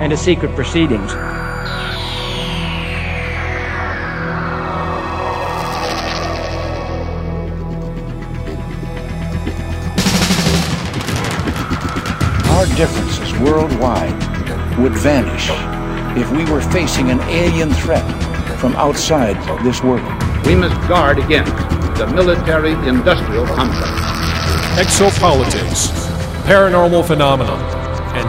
and to secret proceedings. Our differences worldwide would vanish if we were facing an alien threat from outside this world. We must guard against the military industrial complex. exopolitics, paranormal phenomena, and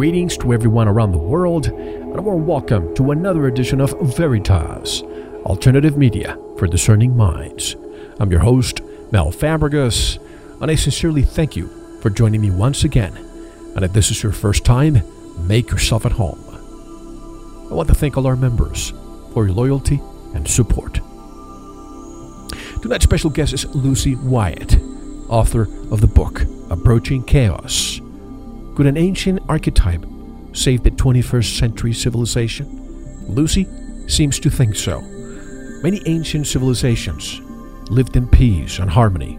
Greetings to everyone around the world, and a warm welcome to another edition of Veritas, alternative media for discerning minds. I'm your host, Mel Fabregas, and I sincerely thank you for joining me once again. And if this is your first time, make yourself at home. I want to thank all our members for your loyalty and support. Tonight's special guest is Lucy Wyatt, author of the book Approaching Chaos. Could an ancient archetype save the 21st century civilization? Lucy seems to think so. Many ancient civilizations lived in peace and harmony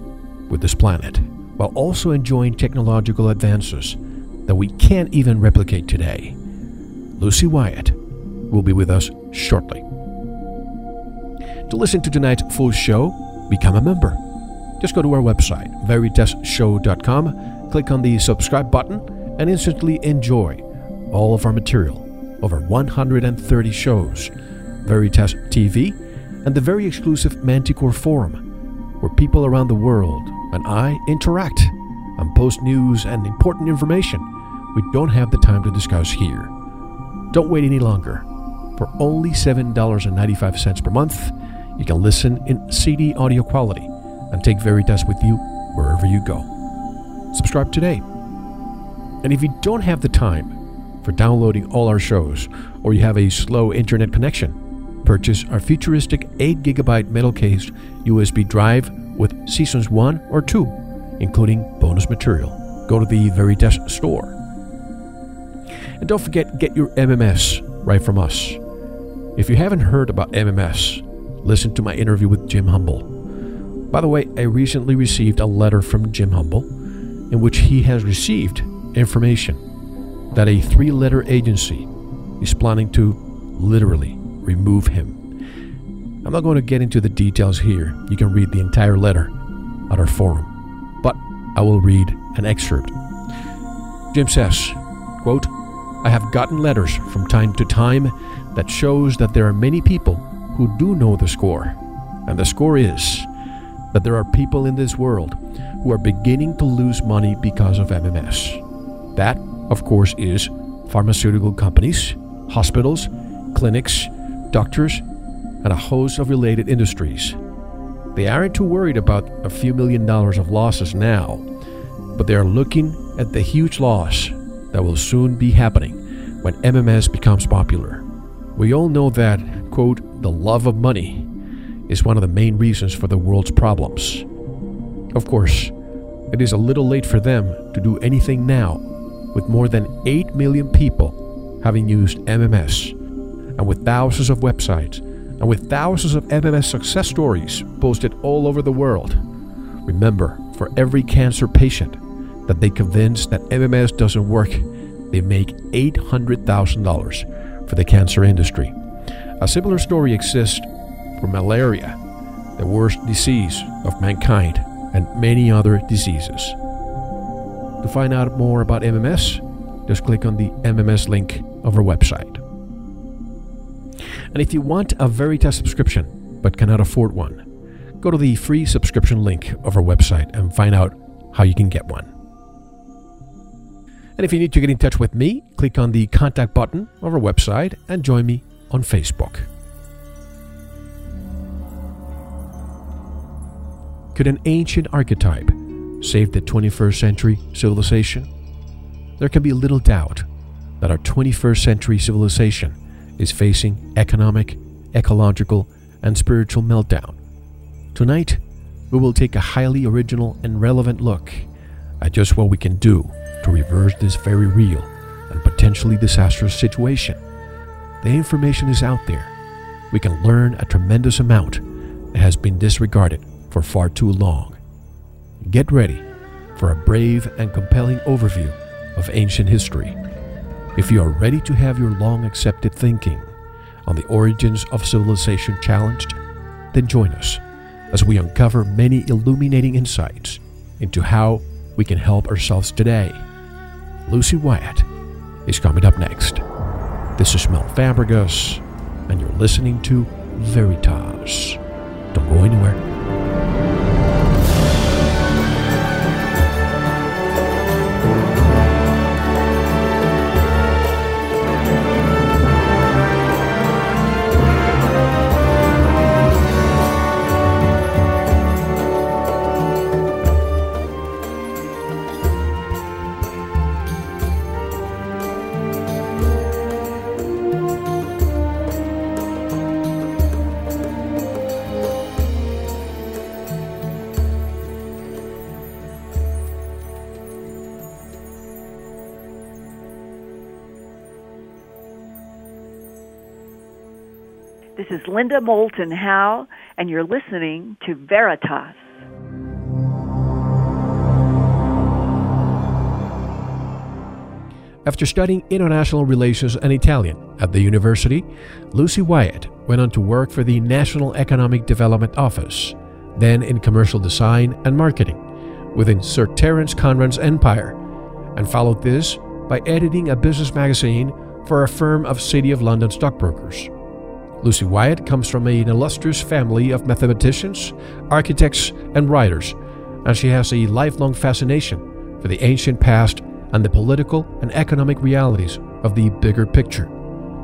with this planet, while also enjoying technological advances that we can't even replicate today. Lucy Wyatt will be with us shortly. To listen to tonight's full show, become a member. Just go to our website, veritasshow.com, click on the subscribe button, and instantly enjoy all of our material. Over 130 shows, Veritas TV, and the very exclusive Manticore Forum, where people around the world and I interact and post news and important information we don't have the time to discuss here. Don't wait any longer. For only $7.95 per month, you can listen in CD audio quality and take Veritas with you wherever you go. Subscribe today. And if you don't have the time for downloading all our shows or you have a slow internet connection, purchase our futuristic 8 gigabyte metal cased USB drive with seasons 1 or 2, including bonus material. Go to the Veritas store. And don't forget, get your MMS right from us. If you haven't heard about MMS, listen to my interview with Jim Humble. By the way, I recently received a letter from Jim Humble in which he has received information that a three letter agency is planning to literally remove him. I'm not going to get into the details here. You can read the entire letter at our forum, but I will read an excerpt. Jim says, quote, I have gotten letters from time to time that shows that there are many people who who do know the score. And the score is that there are people in this world who are beginning to lose money because of MMS. That, of course, is pharmaceutical companies, hospitals, clinics, doctors, and a host of related industries. They aren't too worried about a few million dollars of losses now, but they are looking at the huge loss that will soon be happening when MMS becomes popular. We all know that, quote, the love of money is one of the main reasons for the world's problems. Of course, it is a little late for them to do anything now, with more than 8 million people having used MMS, and with thousands of websites, and with thousands of MMS success stories posted all over the world. Remember, for every cancer patient that they convince that MMS doesn't work, they make $800,000 for the cancer industry. A similar story exists for malaria, the worst disease of mankind and many other diseases. To find out more about MMS, just click on the MMS link of our website. And if you want a Veritas subscription but cannot afford one, go to the free subscription link of our website and find out how you can get one. And if you need to get in touch with me, click on the contact button of our website and join me on Facebook. Could an ancient archetype save the 21st century civilization? There can be little doubt that our 21st century civilization is facing economic, ecological, and spiritual meltdown. Tonight, we will take a highly original and relevant look at just what we can do to reverse this very real and potentially disastrous situation. The information is out there. We can learn a tremendous amount that has been disregarded for far too long. Get ready for a brave and compelling overview of ancient history. If you are ready to have your long accepted thinking on the origins of civilization challenged, then join us as we uncover many illuminating insights into how we can help ourselves today. Lucy Wyatt is coming up next. This is Mel Fabregas, and you're listening to Veritas. Don't go anywhere. Linda Moulton Howe, and you're listening to Veritas. After studying international relations and Italian at the university, Lucy Wyatt went on to work for the National Economic Development Office, then in commercial design and marketing, within Sir Terence Conran's empire, and followed this by editing a business magazine for a firm of City of London stockbrokers. Lucy Wyatt comes from an illustrious family of mathematicians, architects, and writers, and she has a lifelong fascination for the ancient past and the political and economic realities of the bigger picture.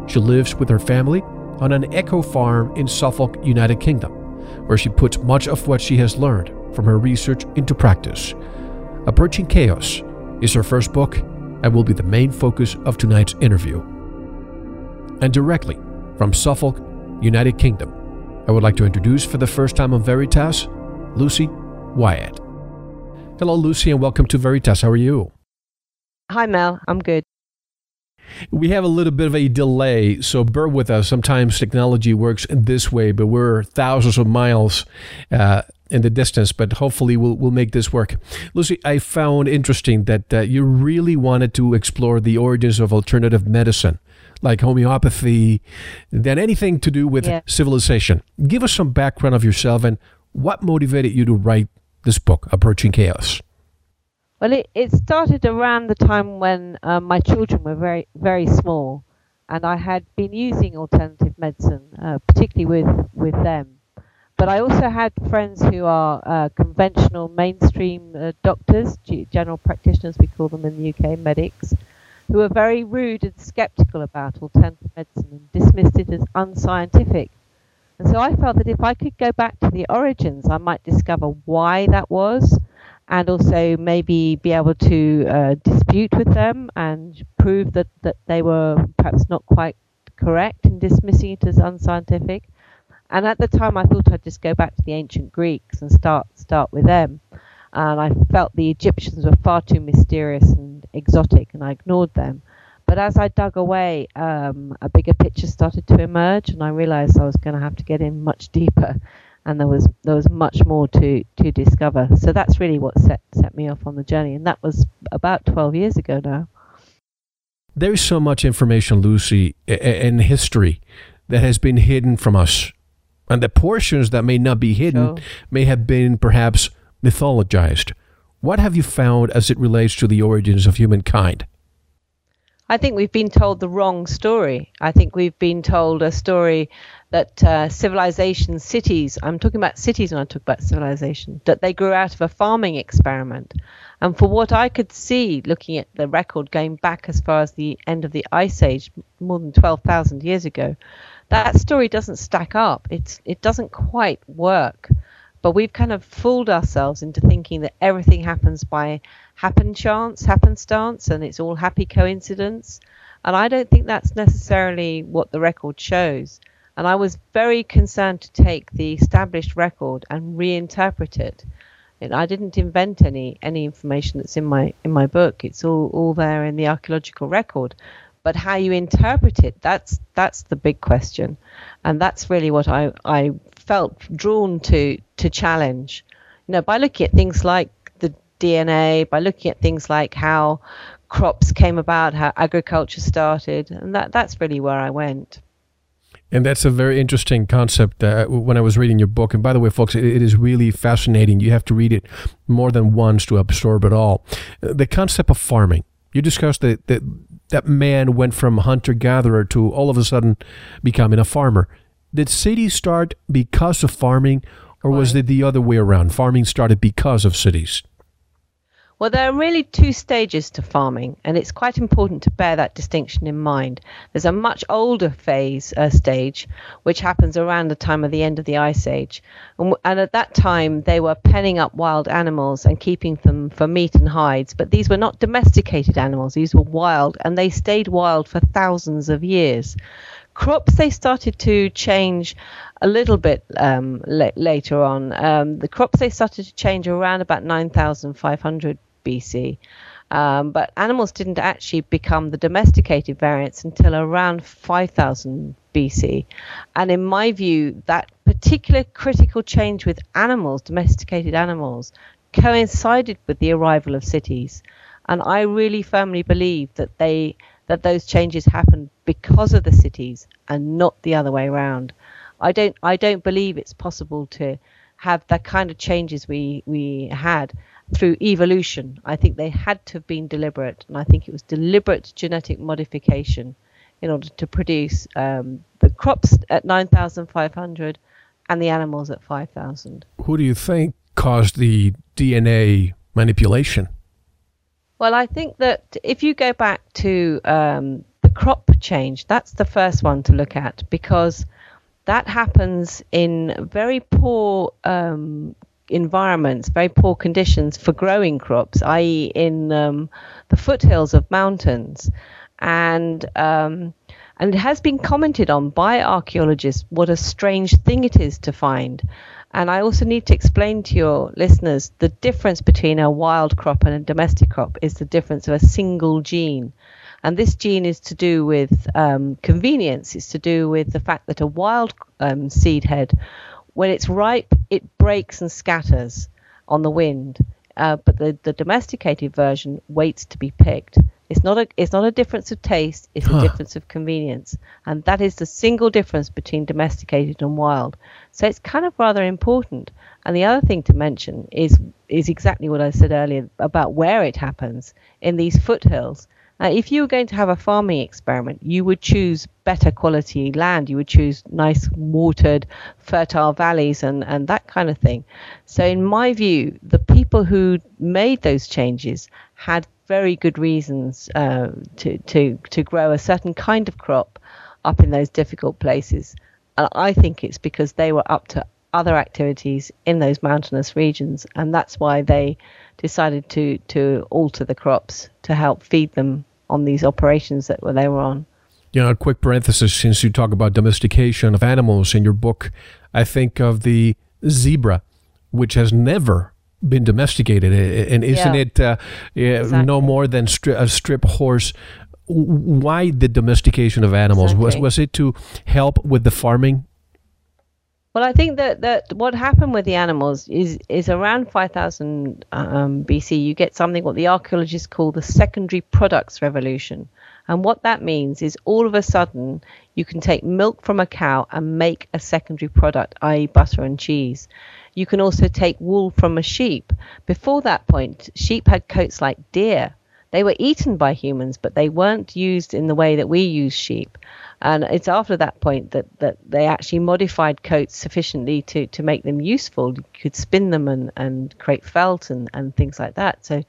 She lives with her family on an eco farm in Suffolk, United Kingdom, where she puts much of what she has learned from her research into practice. Approaching Chaos is her first book and will be the main focus of tonight's interview. And directly from Suffolk, United Kingdom, I would like to introduce for the first time on Veritas, Lucy Wyatt. Hello, Lucy, and welcome to Veritas. How are you? Hi, Mel. I'm good. We have a little bit of a delay, so bear with us. Sometimes technology works this way, but we're thousands of miles uh, in the distance. But hopefully, we'll we'll make this work. Lucy, I found interesting that uh, you really wanted to explore the origins of alternative medicine like homeopathy, than anything to do with yeah. civilization. Give us some background of yourself and what motivated you to write this book, Approaching Chaos. Well, it, it started around the time when um, my children were very, very small. and I had been using alternative medicine, uh, particularly with with them. But I also had friends who are uh, conventional mainstream uh, doctors, general practitioners, we call them in the UK, medics, who were very rude and skeptical about alternative medicine and dismissed it as unscientific. And so I felt that if I could go back to the origins, I might discover why that was and also maybe be able to uh, dispute with them and prove that, that they were perhaps not quite correct in dismissing it as unscientific. And at the time, I thought I'd just go back to the ancient Greeks and start start with them. And I felt the Egyptians were far too mysterious and exotic, and I ignored them. But as I dug away, um, a bigger picture started to emerge, and I realized I was going to have to get in much deeper and there was there was much more to to discover. So that's really what set set me off on the journey, and that was about 12 years ago now. There is so much information, Lucy, in history that has been hidden from us, and the portions that may not be hidden sure. may have been perhaps mythologized. What have you found as it relates to the origins of humankind? I think we've been told the wrong story. I think we've been told a story that uh, civilization, cities, I'm talking about cities when I talk about civilization, that they grew out of a farming experiment. And for what I could see, looking at the record going back as far as the end of the Ice Age, more than 12,000 years ago, that story doesn't stack up. It's, it doesn't quite work. But we've kind of fooled ourselves into thinking that everything happens by happen chance, happenstance, and it's all happy coincidence. And I don't think that's necessarily what the record shows. And I was very concerned to take the established record and reinterpret it. And I didn't invent any any information that's in my in my book. It's all all there in the archaeological record. But how you interpret it, that's that's the big question, and that's really what I I felt drawn to to challenge. You know, by looking at things like the DNA, by looking at things like how crops came about, how agriculture started, and that that's really where I went. And that's a very interesting concept uh, when I was reading your book. And by the way, folks, it, it is really fascinating. You have to read it more than once to absorb it all. Uh, the concept of farming. You discussed that, that that man went from hunter gatherer to all of a sudden becoming a farmer. Did cities start because of farming, or was it the other way around? Farming started because of cities? Well, there are really two stages to farming, and it's quite important to bear that distinction in mind. There's a much older phase uh, stage, which happens around the time of the end of the Ice Age, and, and, at that time they were penning up wild animals and keeping them for meat and hides. But these were not domesticated animals; these were wild, and they stayed wild for thousands of years. Crops they started to change a little bit um, la- later on. Um, the crops they started to change around about 9,500 BC. Um, but animals didn't actually become the domesticated variants until around 5000 BC. And in my view, that particular critical change with animals, domesticated animals, coincided with the arrival of cities. And I really firmly believe that they that those changes happened because of the cities and not the other way around. I don't I don't believe it's possible to have the kind of changes we we had through evolution. I think they had to have been deliberate, and I think it was deliberate genetic modification in order to produce um, the crops at 9,500 and the animals at 5,000. Who do you think caused the DNA manipulation? Well, I think that if you go back to um, the crop change, that's the first one to look at because that happens in very poor um, environments, very poor conditions for growing crops, i.e., in um, the foothills of mountains, and um, and it has been commented on by archaeologists what a strange thing it is to find. And I also need to explain to your listeners the difference between a wild crop and a domestic crop is the difference of a single gene. And this gene is to do with um, convenience. It's to do with the fact that a wild um, seed head when it's ripe, it breaks and scatters on the wind. Uh, but the, the domesticated version waits to be picked. It's not a it's not a difference of taste. It's huh. a difference of convenience, and that is the single difference between domesticated and wild. So it's kind of rather important. And the other thing to mention is is exactly what I said earlier about where it happens in these foothills. Uh, if you were going to have a farming experiment, you would choose better quality land. You would choose nice watered, fertile valleys and, and that kind of thing. So, in my view, the people who made those changes had very good reasons uh, to, to, to grow a certain kind of crop up in those difficult places. And I think it's because they were up to other activities in those mountainous regions, and that's why they decided to, to alter the crops to help feed them on these operations that they were on. You know, a quick parenthesis since you talk about domestication of animals in your book, I think of the zebra, which has never been domesticated, and isn't yeah. it uh, exactly. no more than stri- a strip horse? Why the domestication of animals exactly. was was it to help with the farming well, I think that, that what happened with the animals is is around 5000 um, BC. You get something what the archaeologists call the secondary products revolution, and what that means is all of a sudden you can take milk from a cow and make a secondary product, i.e., butter and cheese. You can also take wool from a sheep. Before that point, sheep had coats like deer. They were eaten by humans, but they weren't used in the way that we use sheep. And it's after that point that, that they actually modified coats sufficiently to, to make them useful. You could spin them and, and create felt and, and things like that. So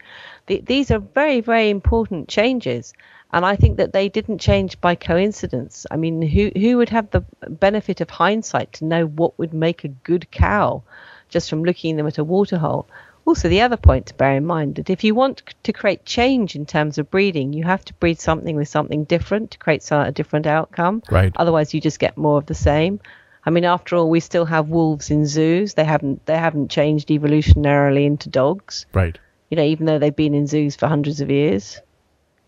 the, these are very, very important changes. And I think that they didn't change by coincidence. I mean, who, who would have the benefit of hindsight to know what would make a good cow just from looking them at a waterhole? Also, the other point to bear in mind that if you want to create change in terms of breeding, you have to breed something with something different to create a different outcome. Right. Otherwise, you just get more of the same. I mean, after all, we still have wolves in zoos. They haven't they haven't changed evolutionarily into dogs. Right. You know, even though they've been in zoos for hundreds of years.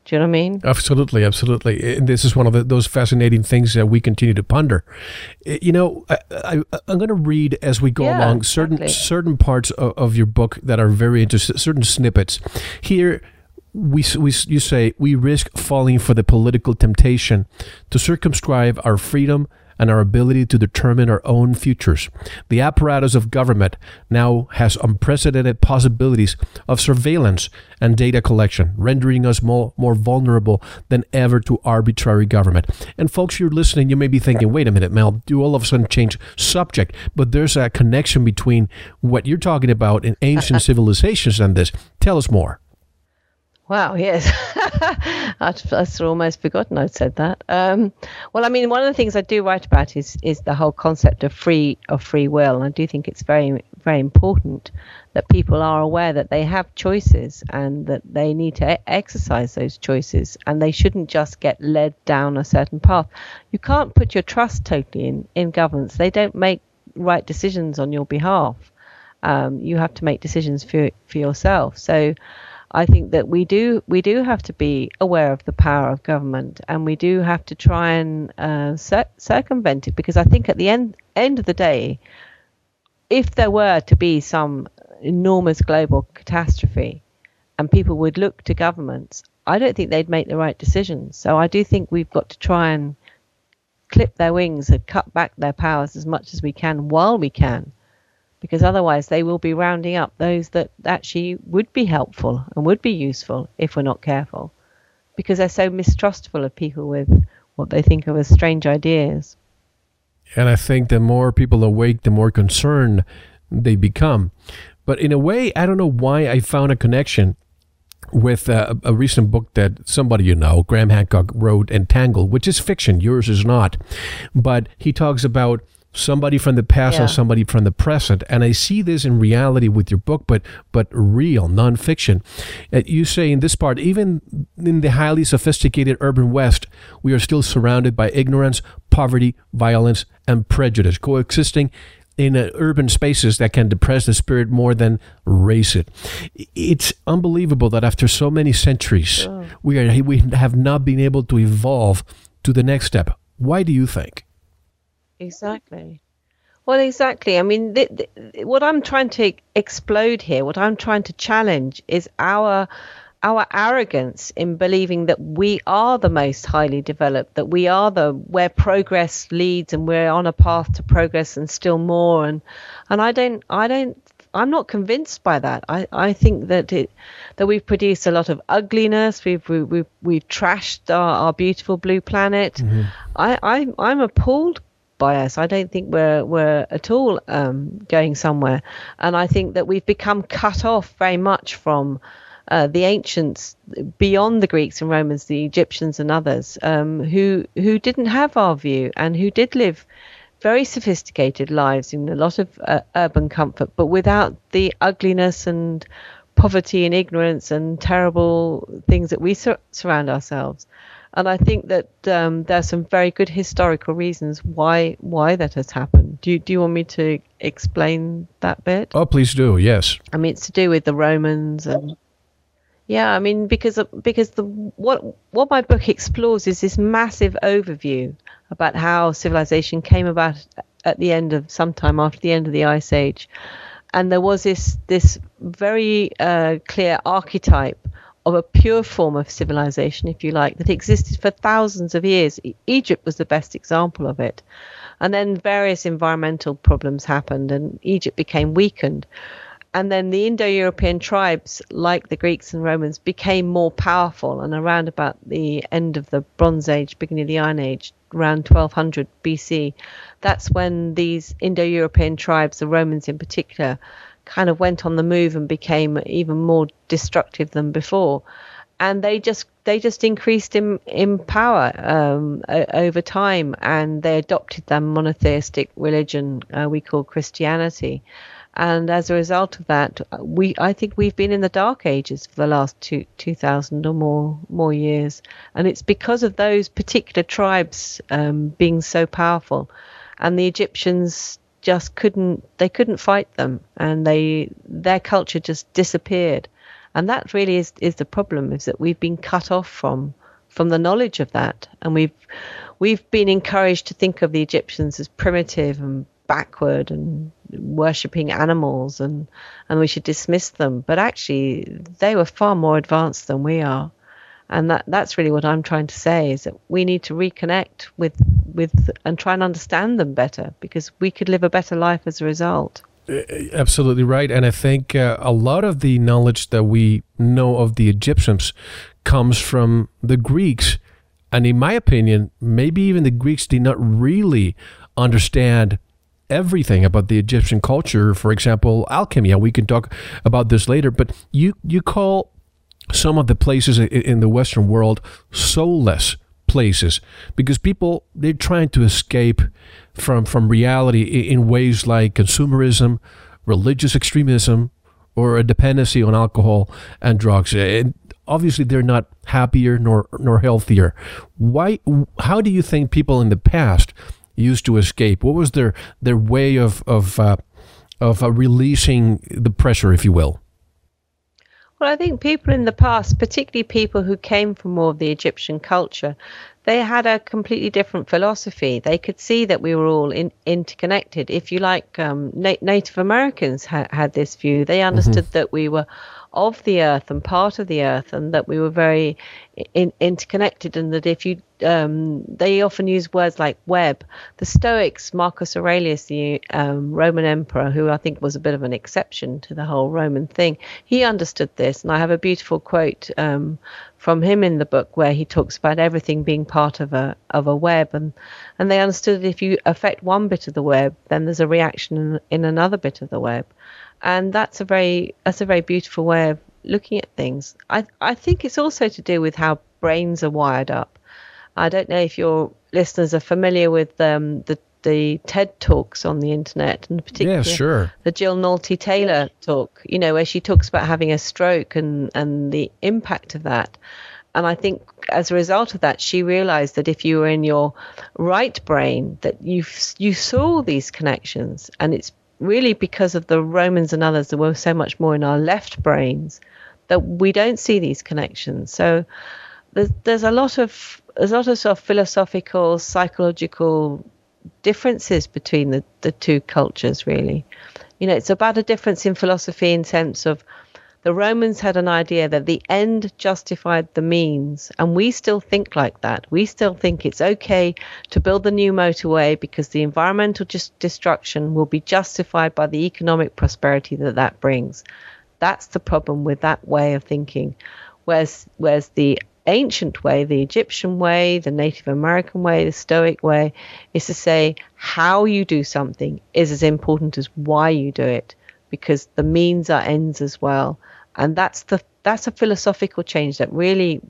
Do you know what I mean? Absolutely, absolutely. And this is one of the, those fascinating things that we continue to ponder. You know, I, am going to read as we go yeah, along certain exactly. certain parts of, of, your book that are very interesting, certain snippets. Here, we, we you say we risk falling for the political temptation to circumscribe our freedom and our ability to determine our own futures. The apparatus of government now has unprecedented possibilities of surveillance and data collection, rendering us more, more vulnerable than ever to arbitrary government. And folks, you're listening, you may be thinking, wait a minute, Mel, do all of a sudden change subject? But there's a connection between what you're talking about in ancient civilizations and this. Tell us more. Wow, yes. I'd, I'd almost forgotten I'd said that. Um, well, I mean, one of the things I do write about is is the whole concept of free of free will. I do think it's very very important that people are aware that they have choices and that they need to exercise those choices and they shouldn't just get led down a certain path. You can't put your trust totally in in governments. They don't make right decisions on your behalf. Um, you have to make decisions for for yourself. So. I think that we do we do have to be aware of the power of government, and we do have to try and uh, cir- circumvent it because I think at the end end of the day, if there were to be some enormous global catastrophe, and people would look to governments, I don't think they'd make the right decisions. So I do think we've got to try and clip their wings and cut back their powers as much as we can while we can because otherwise they will be rounding up those that actually would be helpful and would be useful if we're not careful because they're so mistrustful of people with what they think of as strange ideas. And I think the more people awake, the more concerned they become. But in a way, I don't know why I found a connection with uh, a recent book that somebody you know, Graham Hancock, wrote, Entangled, which is fiction. Yours is not. But he talks about somebody from the past yeah. and somebody from the present. And I see this in reality with your book, but but real nonfiction. Uh, you say in this part, even in the highly sophisticated urban West, we are still surrounded by ignorance, poverty, violence, and prejudice coexisting in uh, urban spaces that can depress the spirit more than raise it. It's unbelievable that after so many centuries, oh. we are we have not been able to evolve to the next step. Why do you think? Exactly. Well, exactly. I mean, the, the, what I'm trying to explode here, what I'm trying to challenge, is our our arrogance in believing that we are the most highly developed, that we are the where progress leads, and we're on a path to progress and still more. And and I don't I don't I'm not convinced by that. I, I think that it that we've produced a lot of ugliness. We've we, we've we've trashed our, our beautiful blue planet. Mm-hmm. I, I I'm appalled by us. I don't think we're we're at all um, going somewhere, and I think that we've become cut off very much from uh, the ancients beyond the Greeks and Romans, the Egyptians and others um, who who didn't have our view and who did live very sophisticated lives in a lot of uh, urban comfort, but without the ugliness and poverty and ignorance and terrible things that we sur- surround ourselves. And I think that um, there are some very good historical reasons why why that has happened. Do you, do you want me to explain that bit? Oh, please do. Yes. I mean, it's to do with the Romans and yeah, I mean because because the what what my book explores is this massive overview about how civilization came about at the end of sometime after the end of the ice age and there was this this very uh, clear archetype of a pure form of civilization if you like that existed for thousands of years. Egypt was the best example of it. And then various environmental problems happened and egypt became weakened. And then the Indo-European tribes, like the Greeks and Romans, became more powerful. And around about the end of the Bronze Age, beginning of the Iron Age, around 1200 BC, that's when these Indo-European tribes, the Romans in particular, kind of went on the move and became even more destructive than before. And they just they just increased in in power um, over time, and they adopted that monotheistic religion uh, we call Christianity. And as a result of that, we I think we've been in the dark ages for the last two two thousand or more more years, and it's because of those particular tribes um, being so powerful, and the Egyptians just couldn't they couldn't fight them, and they their culture just disappeared, and that really is is the problem is that we've been cut off from from the knowledge of that, and we've we've been encouraged to think of the Egyptians as primitive and backward and worshipping animals and and we should dismiss them. But actually they were far more advanced than we are and that that's really what I'm trying to say is that we need to reconnect with with and try and understand them better because we could live a better life as a result absolutely right and I think uh, a lot of the knowledge that we know of the Egyptians comes from the Greeks and in my opinion maybe even the Greeks did not really understand everything about the Egyptian culture. For example, alchemy. And we can talk about this later. But you you call some of the places in the Western world soulless places because people they're trying to escape from from reality in ways like consumerism, religious extremism, or a dependency on alcohol and drugs. And obviously, they're not happier nor nor healthier. Why? How do you think people in the past used to escape? What was their their way of of uh, of uh, releasing the pressure, if you will? Well, I think people in the past, particularly people who came from more of the Egyptian culture, they had a completely different philosophy. They could see that we were all in, interconnected. If you like, um, Na- Native Americans ha- had this view. They understood mm-hmm. that we were of the earth and part of the earth, and that we were very in, interconnected, and that if you um, they often use words like web. The Stoics, Marcus Aurelius, the um, Roman emperor, who I think was a bit of an exception to the whole Roman thing, he understood this, and I have a beautiful quote um, from him in the book where he talks about everything being part of a of a web, and and they understood that if you affect one bit of the web, then there's a reaction in, in another bit of the web and that's a very that's a very beautiful way of looking at things. I I think it's also to do with how brains are wired up. I don't know if your listeners are familiar with um, the the TED talks on the internet, and particularly yeah, sure. the Jill Bolte Taylor talk. You know, where she talks about having a stroke and and the impact of that. And I think as a result of that, she realized that if you were in your right brain, that you you saw these connections, and it's really because of the Romans and others that were so much more in our left brains that we don't see these connections. So there's, there's a lot of there's a lot of sort of philosophical, psychological differences between the, the two cultures really. You know, it's about a difference in philosophy in sense of The Romans had an idea that the end justified the means, and we still think like that. We still think it's okay to build the new motorway because the environmental just destruction will be justified by the economic prosperity that that brings. That's the problem with that way of thinking. Whereas, whereas the ancient way, the Egyptian way, the Native American way, the Stoic way, is to say how you do something is as important as why you do it, because the means are ends as well and that's the that's a philosophical change that really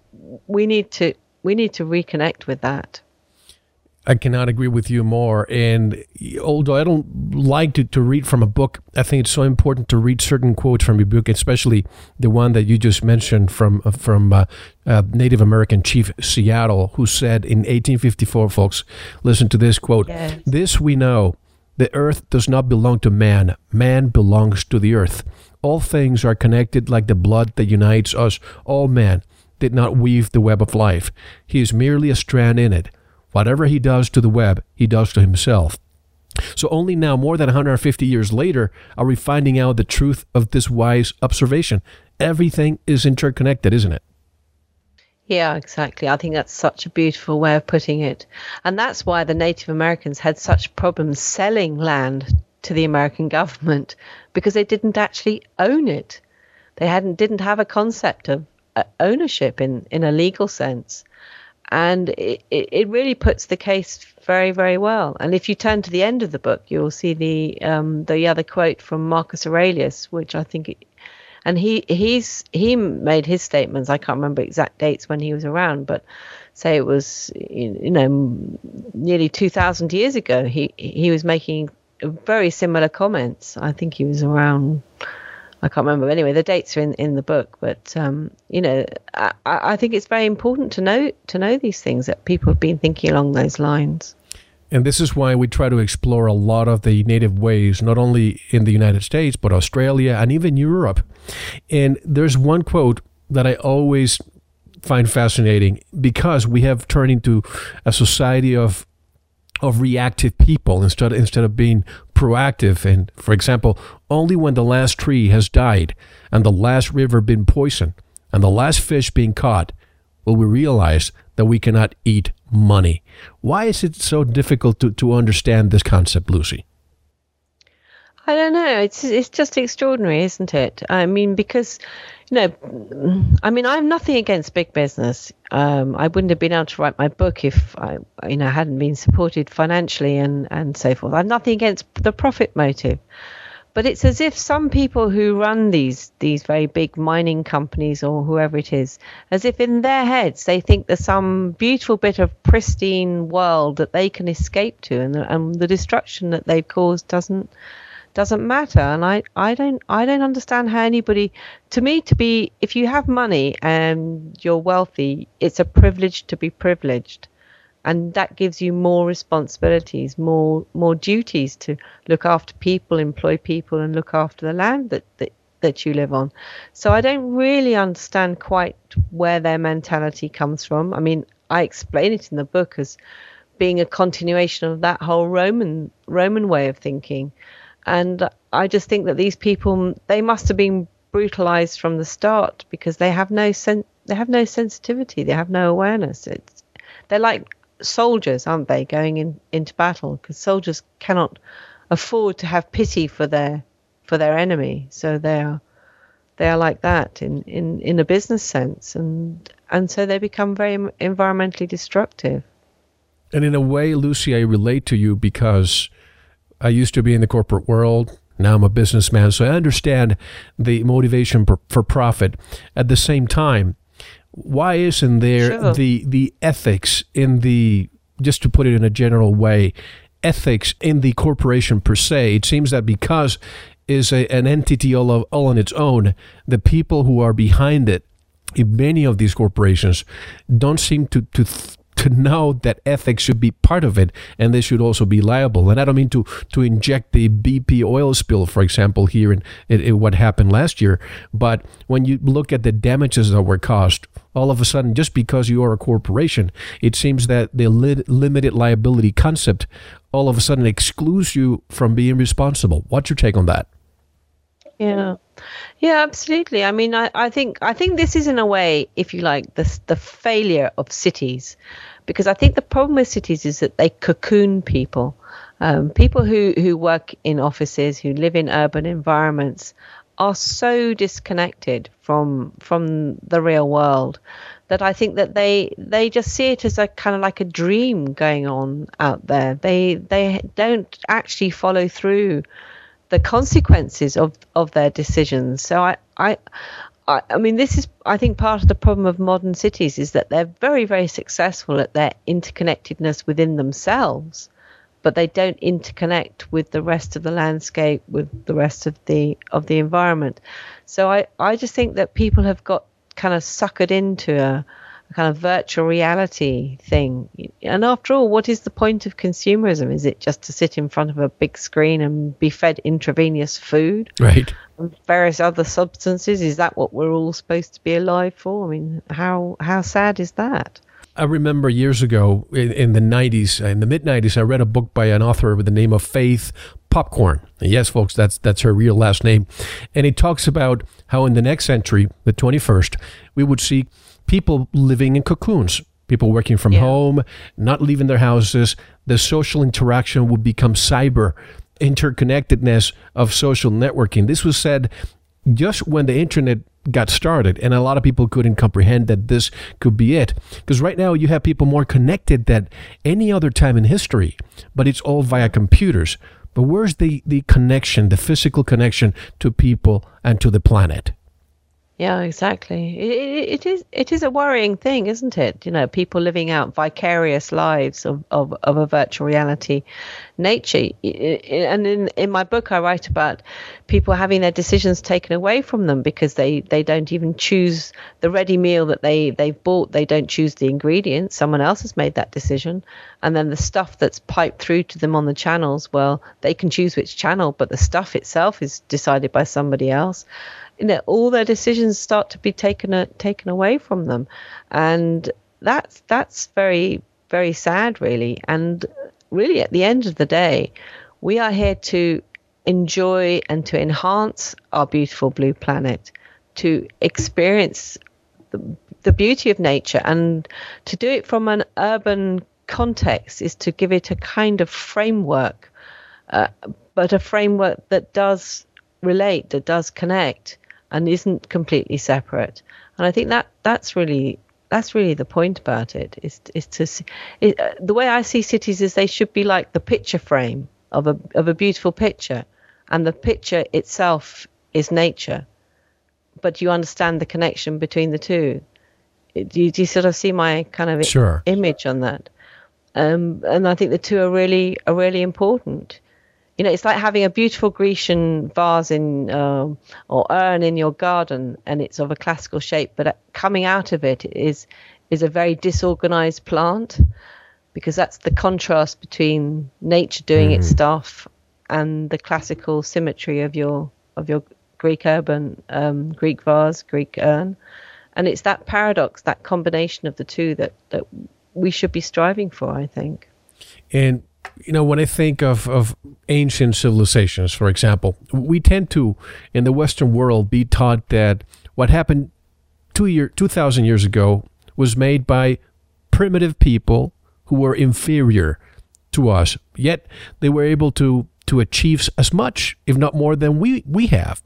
we need to we need to reconnect with that. I cannot agree with you more. And although I don't like to, to read from a book, I think it's so important to read certain quotes from your book, especially the one that you just mentioned from uh, from uh, uh, Native American Chief Seattle, who said in 1854, folks, listen to this quote: yes. "This we know: the earth does not belong to man; man belongs to the earth." All things are connected like the blood that unites us. All man did not weave the web of life. He is merely a strand in it. Whatever he does to the web, he does to himself. So only now, more than 150 years later, are we finding out the truth of this wise observation. Everything is interconnected, isn't it? Yeah, exactly. I think that's such a beautiful way of putting it. And that's why the Native Americans had such problems selling land to the American government because they didn't actually own it. They hadn't didn't have a concept of uh, ownership in in a legal sense, and it, it really puts the case very very well. And if you turn to the end of the book, you'll see the um, the other quote from Marcus Aurelius, which I think. And he he's he made his statements. I can't remember exact dates when he was around, but say it was you know nearly two thousand years ago. He he was making very similar comments. I think he was around. I can't remember. Anyway, the dates are in, in the book, but um, you know, I, I think it's very important to know to know these things that people have been thinking along those lines. And this is why we try to explore a lot of the native ways, not only in the United States, but Australia and even Europe. And there's one quote that I always find fascinating because we have turned into a society of of reactive people instead instead of being proactive and for example only when the last tree has died and the last river been poisoned and the last fish being caught will we realize that we cannot eat money. Why is it so difficult to, to understand this concept lucy? I don't know. It's it's just extraordinary isn't it? I mean because you know, I mean, I have nothing against big business. Um, I wouldn't have been able to write my book if I, you know, hadn't been supported financially and and so forth. I have nothing against the profit motive, but it's as if some people who run these these very big mining companies or whoever it is, as if in their heads they think there's some beautiful bit of pristine world that they can escape to, and the, and the destruction that they've caused doesn't doesn't matter. And I, I don't I don't understand how anybody to me to be if you have money and you're wealthy it's a privilege to be privileged and that gives you more responsibilities more more duties to look after people employ people and look after the land that, that that you live on. So I don't really understand quite where their mentality comes from. I mean I explain it in the book as being a continuation of that whole Roman Roman way of thinking. And I just think that these people they must have been brutalized from the start because they have no sen- they have no sensitivity, they have no awareness. It's they're like soldiers, aren't they, going in, into battle because soldiers cannot afford to have pity for their for their enemy. So they are they are like that in, in, in a business sense and and so they become very environmentally destructive. And in a way, Lucy, I relate to you because I used to be in the corporate world. Now I'm a businessman, so I understand the motivation for, for profit. At the same time, why isn't there sure. the the ethics in the just to put it in a general way, ethics in the corporation per se? It seems that because is a, an entity all, of, all on its own, the people who are behind it in many of these corporations don't seem to to th- to know that ethics should be part of it and they should also be liable. And I don't mean to, to inject the BP oil spill, for example, here in, in, in what happened last year, but when you look at the damages that were caused, all of a sudden, just because you are a corporation, it seems that the li- limited liability concept all of a sudden excludes you from being responsible. What's your take on that? Yeah. Yeah, absolutely. I mean, I, I think I think this is in a way, if you like, the the failure of cities, because I think the problem with cities is that they cocoon people. Um, people who, who work in offices, who live in urban environments, are so disconnected from from the real world that I think that they they just see it as a kind of like a dream going on out there. They they don't actually follow through the consequences of, of their decisions. So I, I I, I mean, this is, I think, part of the problem of modern cities is that they're very, very successful at their interconnectedness within themselves, but they don't interconnect with the rest of the landscape, with the rest of the of the environment. So I, I just think that people have got kind of suckered into a, a kind of virtual reality thing. And after all, what is the point of consumerism? Is it just to sit in front of a big screen and be fed intravenous food? Right. And various other substances. Is that what we're all supposed to be alive for? I mean, how how sad is that? I remember years ago in, in the 90s, in the mid 90s, I read a book by an author with the name of Faith Popcorn. And yes, folks, that's that's her real last name. And he talks about how in the next century, the 21st, we would see people living in cocoons, people working from yeah. home, not leaving their houses. The social interaction would become cyber interconnectedness of social networking. This was said just when the internet got started and a lot of people couldn't comprehend that this could be it because right now you have people more connected than any other time in history but it's all via computers but where's the the connection the physical connection to people and to the planet yeah, exactly. It, it is it is a worrying thing, isn't it? You know, people living out vicarious lives of, of, of a virtual reality nature. And in, in my book, I write about people having their decisions taken away from them because they, they don't even choose the ready meal that they, they've bought. They don't choose the ingredients. Someone else has made that decision. And then the stuff that's piped through to them on the channels, well, they can choose which channel, but the stuff itself is decided by somebody else you know, all their decisions start to be taken uh, taken away from them, and that's that's very very sad, really. And really, at the end of the day, we are here to enjoy and to enhance our beautiful blue planet, to experience the, the beauty of nature, and to do it from an urban context is to give it a kind of framework, uh, but a framework that does relate, that does connect, and isn't completely separate. And I think that that's really that's really the point about it is is to see, it, uh, the way I see cities is they should be like the picture frame of a of a beautiful picture, and the picture itself is nature, but you understand the connection between the two. Do you, do you sort of see my kind of sure. image on that? Um, and I think the two are really are really important you know, it's like having a beautiful Grecian vase in um, or urn in your garden, and it's of a classical shape, but coming out of it is is a very disorganized plant, because that's the contrast between nature doing mm. its stuff and the classical symmetry of your of your Greek urban um, Greek vase, Greek urn, and it's that paradox, that combination of the two that that we should be striving for, I think. And you know, when I think of, of ancient civilizations, for example, we tend to, in the Western world, be taught that what happened two year, 2,000 years ago was made by primitive people who were inferior to us. Yet they were able to, to achieve as much, if not more, than we, we have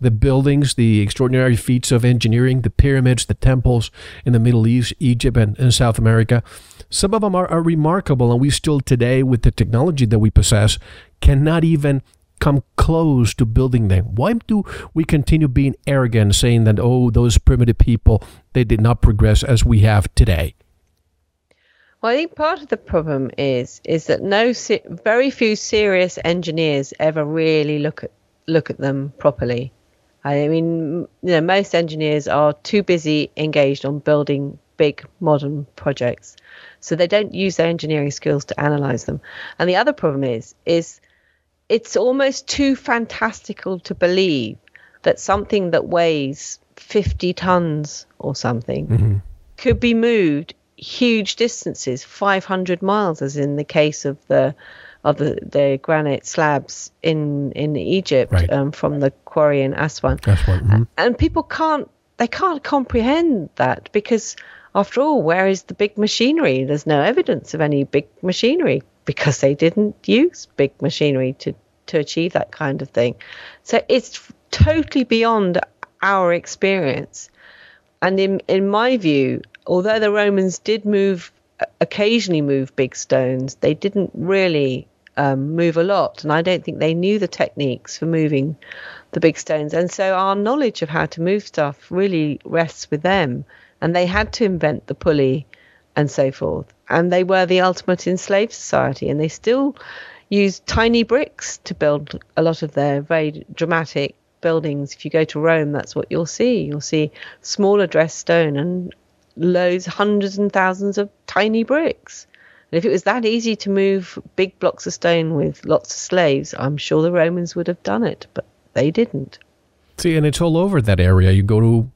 the buildings, the extraordinary feats of engineering, the pyramids, the temples in the Middle East, Egypt, and, and South America. Some of them are, are remarkable, and we still today, with the technology that we possess, cannot even come close to building them. Why do we continue being arrogant, saying that, oh, those primitive people, they did not progress as we have today? Well, I think part of the problem is is that no very few serious engineers ever really look at look at them properly. I mean, you know, most engineers are too busy engaged on building big modern projects, so they don't use their engineering skills to analyze them. And the other problem is, is it's almost too fantastical to believe that something that weighs 50 tons or something mm-hmm. could be moved huge distances, 500 miles, as in the case of the of the, the granite slabs in in Egypt Right. um, from the quarry in Aswan. Aswan, mhm. And people can't they can't comprehend that because after all, where is the big machinery? There's no evidence of any big machinery because they didn't use big machinery to to achieve that kind of thing. So it's totally beyond our experience. And in in my view, although the Romans did move occasionally move big stones, they didn't really um, move a lot, and I don't think they knew the techniques for moving the big stones. And so our knowledge of how to move stuff really rests with them, and they had to invent the pulley and so forth. And they were the ultimate enslaved society, and they still use tiny bricks to build a lot of their very dramatic buildings. If you go to Rome, that's what you'll see. You'll see smaller dressed stone and loads, hundreds and thousands of tiny bricks. And if it was that easy to move big blocks of stone with lots of slaves, I'm sure the Romans would have done it, but they didn't. See, and it's all over that area. You go to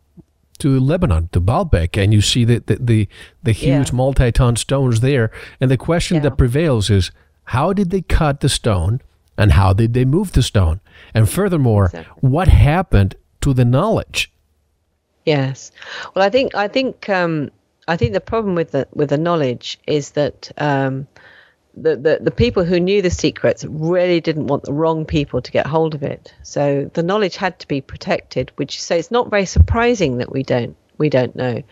to Lebanon, to Baalbek, and you see the the the, the huge Yeah. multi-ton stones there. And the question that prevails is, how did they cut the stone, and how did they move the stone? And furthermore, what happened to the knowledge? Yes. Well, I think I think um, I think the problem with the with the knowledge is that um, the, the the people who knew the secrets really didn't want the wrong people to get hold of it. So the knowledge had to be protected. Which so it's not very surprising that we don't we don't know.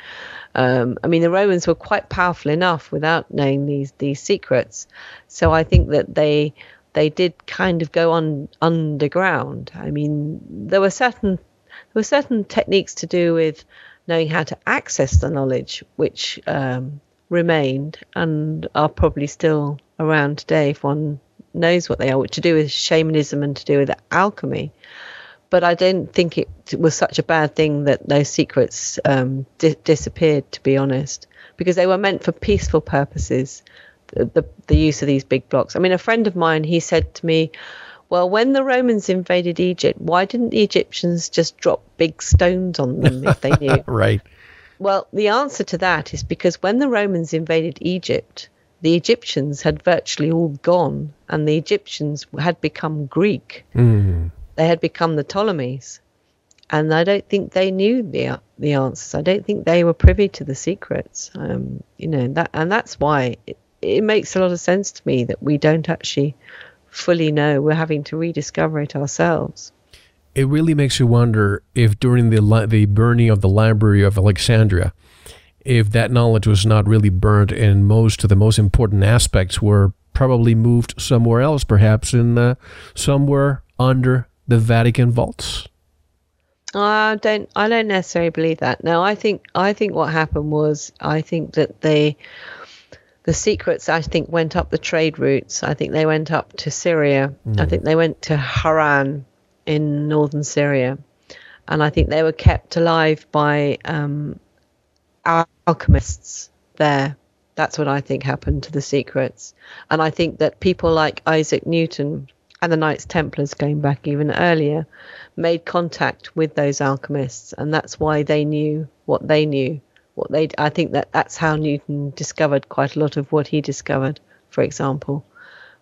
Um, I mean, the Romans were quite powerful enough without knowing these these secrets. So I think that they they did kind of go on underground. I mean, there were certain there were certain techniques to do with knowing how to access the knowledge, which um, remained and are probably still around today if one knows what they are, which to do with shamanism and to do with alchemy. But I don't think it was such a bad thing that those secrets um, di- disappeared, to be honest, because they were meant for peaceful purposes. The, the the use of these big blocks. I mean, a friend of mine he said to me, "Well, when the Romans invaded Egypt, why didn't the Egyptians just drop big stones on them if they knew?" right. Well, the answer to that is because when the Romans invaded Egypt, the Egyptians had virtually all gone, and the Egyptians had become Greek. Mm. They had become the Ptolemies, and I don't think they knew the the answers. I don't think they were privy to the secrets. Um, you know that, and that's why it, it makes a lot of sense to me that we don't actually fully know. We're having to rediscover it ourselves. It really makes you wonder if during the li- the burning of the Library of Alexandria, if that knowledge was not really burnt and most of the most important aspects were probably moved somewhere else, perhaps in uh, somewhere under the Vatican vaults. I don't. I don't necessarily believe that. No, I think. I think what happened was. I think that they, the secrets. I think went up the trade routes. I think they went up to Syria. I think they went to Haran, in northern Syria, and I think they were kept alive by um, alchemists there. That's what I think happened to the secrets, and I think that people like Isaac Newton and the Knights Templars, going back even earlier, made contact with those alchemists, and that's why they knew what they knew. What they, I think that that's how Newton discovered quite a lot of what he discovered, for example,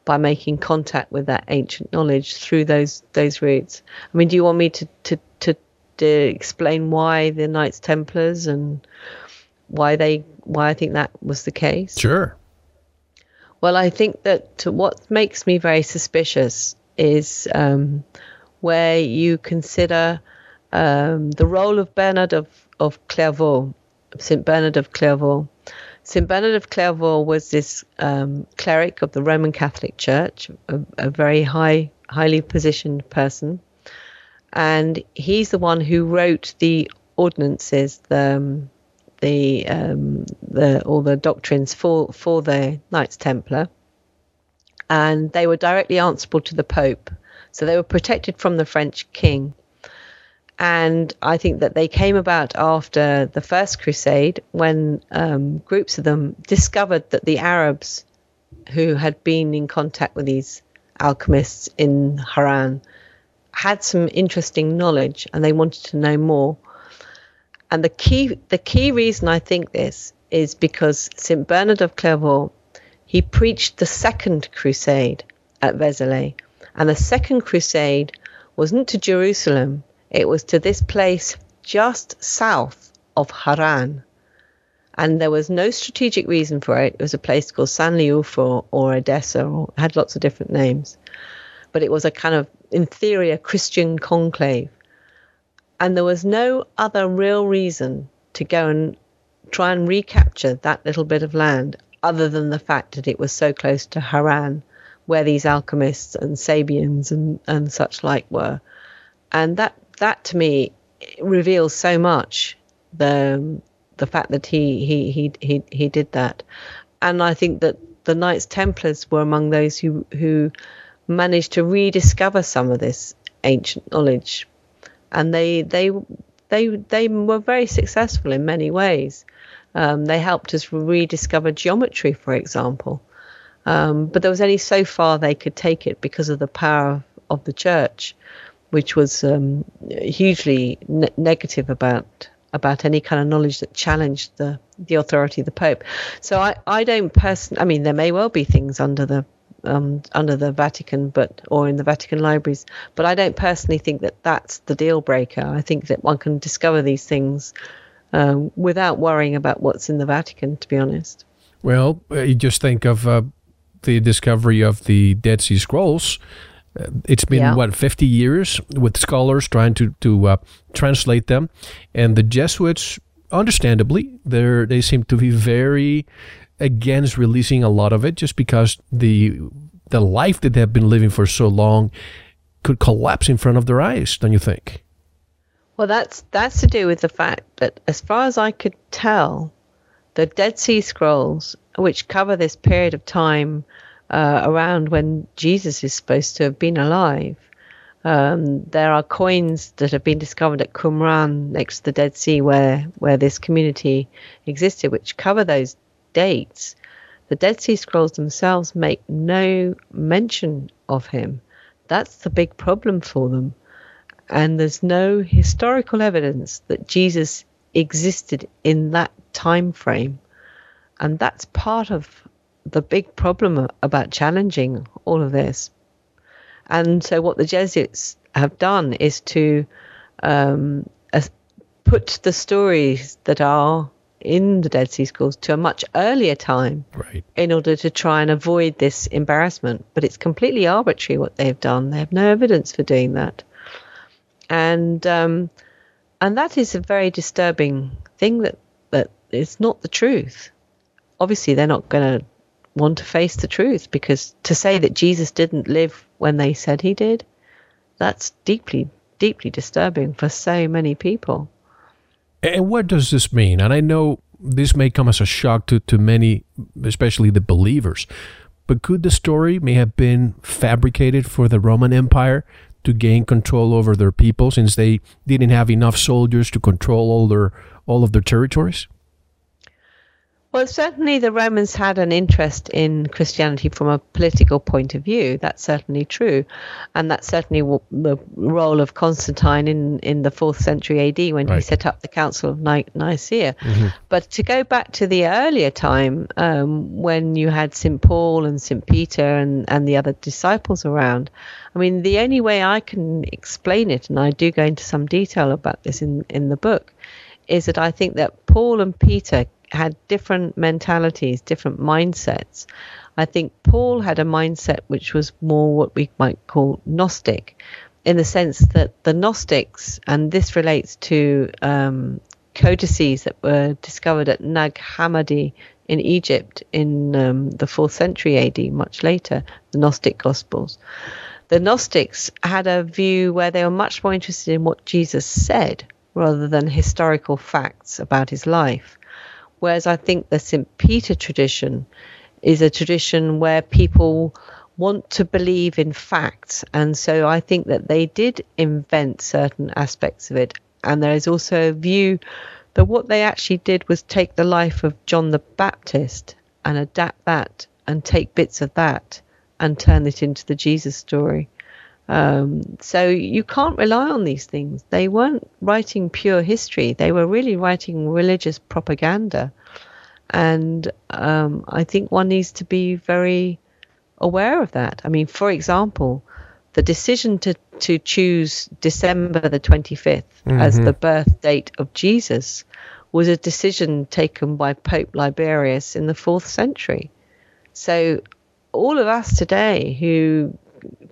by making contact with that ancient knowledge through those those routes. I mean, do you want me to to to, to explain why the Knights Templars and why they why I think that was the case? Sure. Well, I think that what makes me very suspicious is um, where you consider um, the role of Bernard of, of Clairvaux, St. Bernard of Clairvaux. St. Bernard of Clairvaux was this um, cleric of the Roman Catholic Church, a, a very high, highly positioned person. And he's the one who wrote the ordinances, the, um, the um, the all the doctrines for for the Knights Templar, and they were directly answerable to the Pope, so they were protected from the French king. And I think that they came about after the First Crusade, when um, groups of them discovered that the Arabs, who had been in contact with these alchemists in Haran, had some interesting knowledge, and they wanted to know more. And the key the key reason I think this is because St Bernard of Clairvaux he preached the second crusade at Vézelay. And the second crusade wasn't to Jerusalem, it was to this place just south of Haran. And there was no strategic reason for it. It was a place called Sanliurfa or, or Edessa, or had lots of different names. But it was a kind of inferior Christian conclave. And there was no other real reason to go and try and recapture that little bit of land other than the fact that it was so close to Haran, where these alchemists and Sabians and, and such like were. And that, that to me reveals so much the the fact that he he he he, he did that, and I think that the Knights Templars were among those who who managed to rediscover some of this ancient knowledge, and they they they they were very successful in many ways. Um, they helped us rediscover geometry, for example, um, but there was only so far they could take it because of the power of, of the church which was um, hugely ne- negative about about any kind of knowledge that challenged the the authority of the Pope. So I, I don't personally. I mean, there may well be things under the um, under the Vatican, but or in the Vatican libraries, but I don't personally think that that's the deal breaker. I think that one can discover these things um, without worrying about what's in the Vatican. To be honest. Well, uh, you just think of uh, the discovery of the Dead Sea Scrolls it's been yeah. what 50 years with scholars trying to to uh, translate them, and the Jesuits, understandably, they they seem to be very against releasing a lot of it, just because the the life that they've been living for so long could collapse in front of their eyes. Don't you think? Well, that's that's to do with the fact that, as far as I could tell, the Dead Sea Scrolls, which cover this period of time uh, around when Jesus is supposed to have been alive. Um, there are coins that have been discovered at Qumran next to the Dead Sea where, where this community existed, which cover those dates. The Dead Sea Scrolls themselves make no mention of him. That's the big problem for them. And there's no historical evidence that Jesus existed in that time frame. And that's part of the big problem about challenging all of this. And so, what the Jesuits have done is to um, uh, put the stories that are in the Dead Sea Scrolls to a much earlier time right. in order to try and avoid this embarrassment. But it's completely arbitrary what they've done. They have no evidence for doing that. And um, and that is a very disturbing thing that, that is not the truth. Obviously, they're not going to want to face the truth because to say that Jesus didn't live when they said he did, that's deeply, deeply disturbing for so many people. And what does this mean? And I know this may come as a shock to, to many, especially the believers, but could the story may have been fabricated for the Roman Empire to gain control over their people since they didn't have enough soldiers to control all their all of their territories? Well, certainly the Romans had an interest in Christianity from a political point of view. That's certainly true. And that's certainly the role of Constantine in, in the 4th century AD when right. he set up the Council of Ni- Nicaea. Mm-hmm. But to go back to the earlier time um, when you had St. Paul and St. Peter and, and the other disciples around, I mean, the only way I can explain it, and I do go into some detail about this in, in the book, is that I think that Paul and Peter had different mentalities, different mindsets. I think Paul had a mindset which was more what we might call Gnostic, in the sense that the Gnostics, and this relates to um, codices that were discovered at Nag Hammadi in Egypt in um, the 4th century AD, much later, the Gnostic Gospels. The Gnostics had a view where they were much more interested in what Jesus said rather than historical facts about his life. Whereas I think the St. Peter tradition is a tradition where people want to believe in facts. And so I think that they did invent certain aspects of it. And there is also a view that what they actually did was take the life of John the Baptist and adapt that and take bits of that and turn it into the Jesus story. Um, so you can't rely on these things. They weren't writing pure history. They were really writing religious propaganda. And um, I think one needs to be very aware of that. I mean, for example, the decision to, to choose December the 25th mm-hmm. as the birth date of Jesus was a decision taken by Pope Liberius in the fourth century. So, all of us today who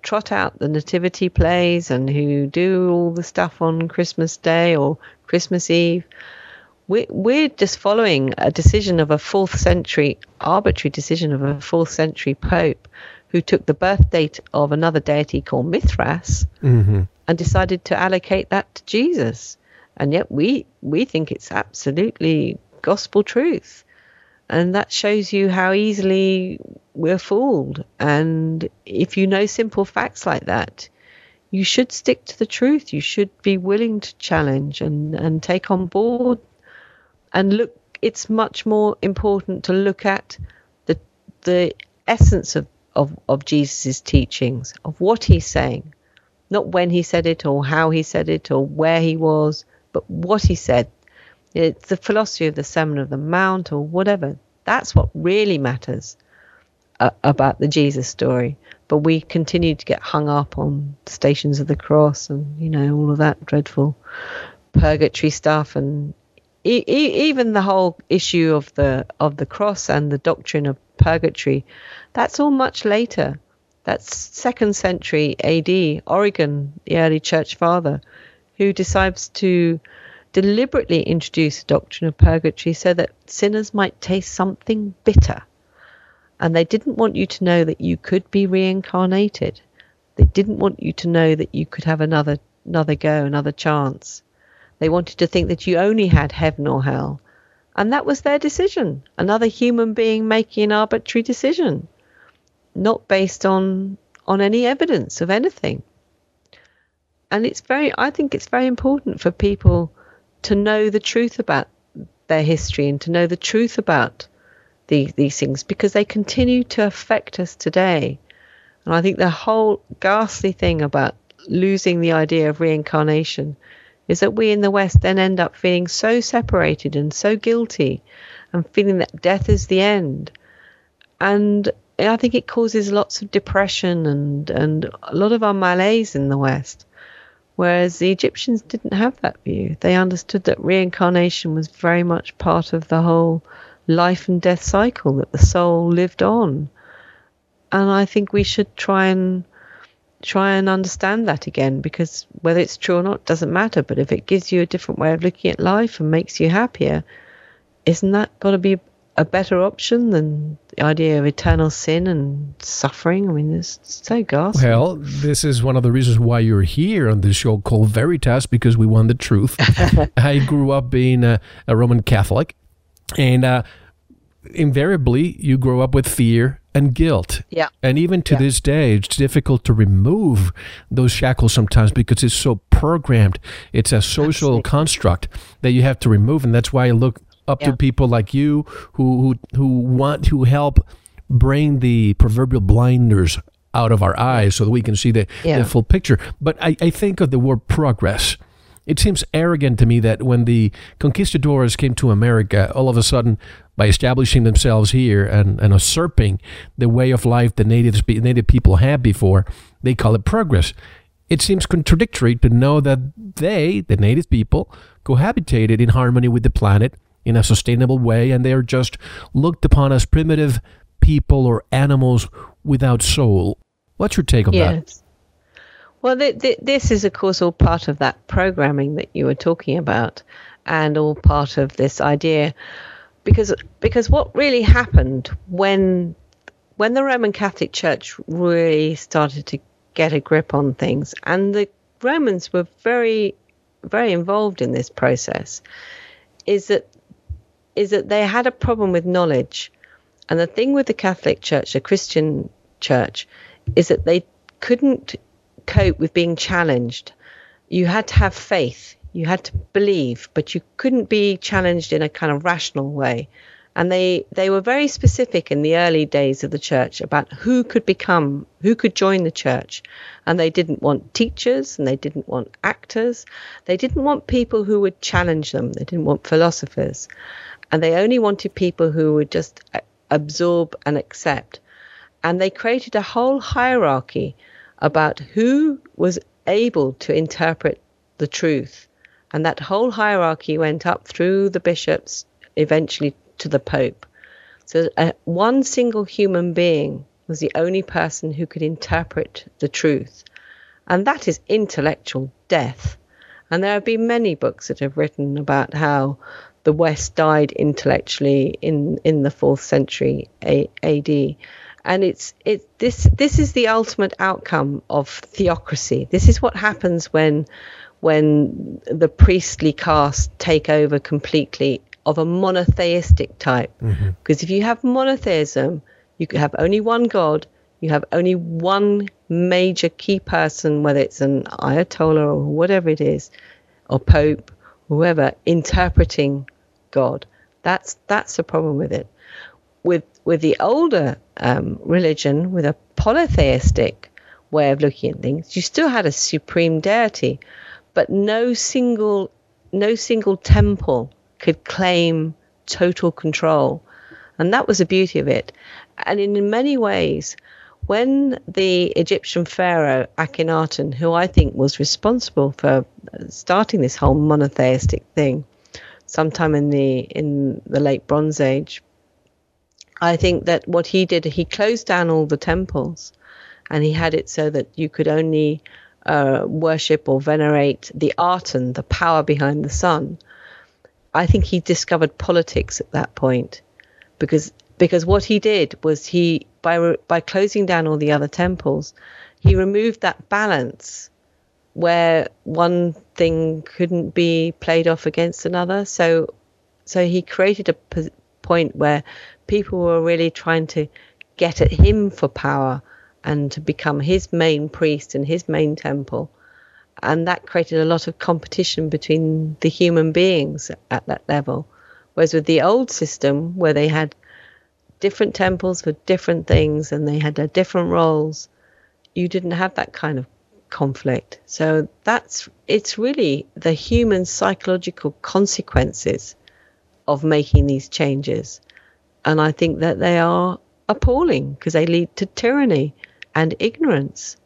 trot out the nativity plays and who do all the stuff on Christmas Day or Christmas Eve, we, we're just following a decision of a fourth century, arbitrary decision of a fourth century pope who took the birth date of another deity called Mithras mm-hmm. and decided to allocate that to Jesus. And yet we, we think it's absolutely gospel truth. And that shows you how easily we're fooled. And if you know simple facts like that, you should stick to the truth. You should be willing to challenge and, and take on board and look it's much more important to look at the the essence of of, of Jesus' teachings, of what he's saying, not when he said it or how he said it or where he was, but what he said. It's the philosophy of the Sermon of the Mount or whatever. That's what really matters uh, about the Jesus story. But we continue to get hung up on stations of the cross and, you know, all of that dreadful purgatory stuff and e- even the whole issue of the of the cross and the doctrine of purgatory, that's all much later. That's second century AD. Origen, the early church father, who decides to deliberately introduce the doctrine of purgatory so that sinners might taste something bitter. And they didn't want you to know that you could be reincarnated. They didn't want you to know that you could have another another go, another chance. They wanted to think that you only had heaven or hell. And that was their decision. Another human being making an arbitrary decision, not based on on any evidence of anything. And it's very I think it's very important for people to know the truth about their history and to know the truth about the, these things because they continue to affect us today. And I think the whole ghastly thing about losing the idea of reincarnation is that we in the West then end up feeling so separated and so guilty and feeling that death is the end. And I think it causes lots of depression and, and a lot of our malaise in the West. Whereas the Egyptians didn't have that view. They understood that reincarnation was very much part of the whole life and death cycle, that the soul lived on. And I think we should try and try and understand that again because whether it's true or not doesn't matter. But if it gives you a different way of looking at life and makes you happier, isn't that got to be a better option than the idea of eternal sin and suffering? I mean, it's so ghastly. Well, this is one of the reasons why you're here on this show called Veritas because we want the truth. I grew up being a, a Roman Catholic, and uh, invariably you grow up with fear and guilt. Yeah. And even to yeah. this day, it's difficult to remove those shackles sometimes because it's so programmed. It's a social Absolutely. construct that you have to remove, and that's why I look up yeah. to people like you who who who want to help bring the proverbial blinders out of our eyes so that we can see the, yeah. the full picture. But I, I think of the word progress. It seems arrogant to me that when the conquistadors came to America, all of a sudden by establishing themselves here and, and usurping the way of life the natives, native people had before, they call it progress. It seems contradictory to know that they, the native people, cohabitated in harmony with the planet in a sustainable way, and they are just looked upon as primitive people or animals without soul. What's your take on yes. that? Well, th- th- this is, of course, all part of that programming that you were talking about, and all part of this idea because because what really happened when when the Roman Catholic Church really started to get a grip on things, and the Romans were very very involved in this process, is that is that they had a problem with knowledge, and the thing with the Catholic Church, the Christian Church, is that they couldn't cope with being challenged. You had to have faith you had to believe, but you couldn't be challenged in a kind of rational way. And they, they were very specific in the early days of the church about who could become, who could join the church. And they didn't want teachers and they didn't want actors. They didn't want people who would challenge them. They didn't want philosophers. And they only wanted people who would just absorb and accept. and they created a whole hierarchy about who was able to interpret the truth. And that whole hierarchy went up through the bishops, eventually to the Pope. So uh, one single human being was the only person who could interpret the truth. And that is intellectual death. And there have been many books that have written about how the West died intellectually in, in the fourth century AD. And it's it this this is the ultimate outcome of theocracy. This is what happens when when the priestly caste take over completely of a monotheistic type. Mm-hmm. Because if you have monotheism, you have only one God, you have only one major key person, whether it's an ayatollah or whatever it is, or pope, whoever, interpreting God. That's that's the problem with it. With with the older um, religion, with a polytheistic way of looking at things, you still had a supreme deity, but no single no single temple could claim total control, and that was the beauty of it. And in many ways, when the Egyptian pharaoh Akhenaten, who I think was responsible for starting this whole monotheistic thing, sometime in the in the late Bronze Age, I think that what he did, he closed down all the temples, and he had it so that you could only uh, worship or venerate the Aten, the power behind the sun. I think he discovered politics at that point, because because what he did was he by by closing down all the other temples, he removed that balance where one thing couldn't be played off against another. So so he created a point where people were really trying to get at him for power and to become his main priest and his main temple. And that created a lot of competition between the human beings at that level. Whereas with the old system, where they had different temples for different things and they had their different roles, you didn't have that kind of conflict. So that's it's really the human psychological consequences of making these changes. And I think that they are appalling because they lead to tyranny and ignorance.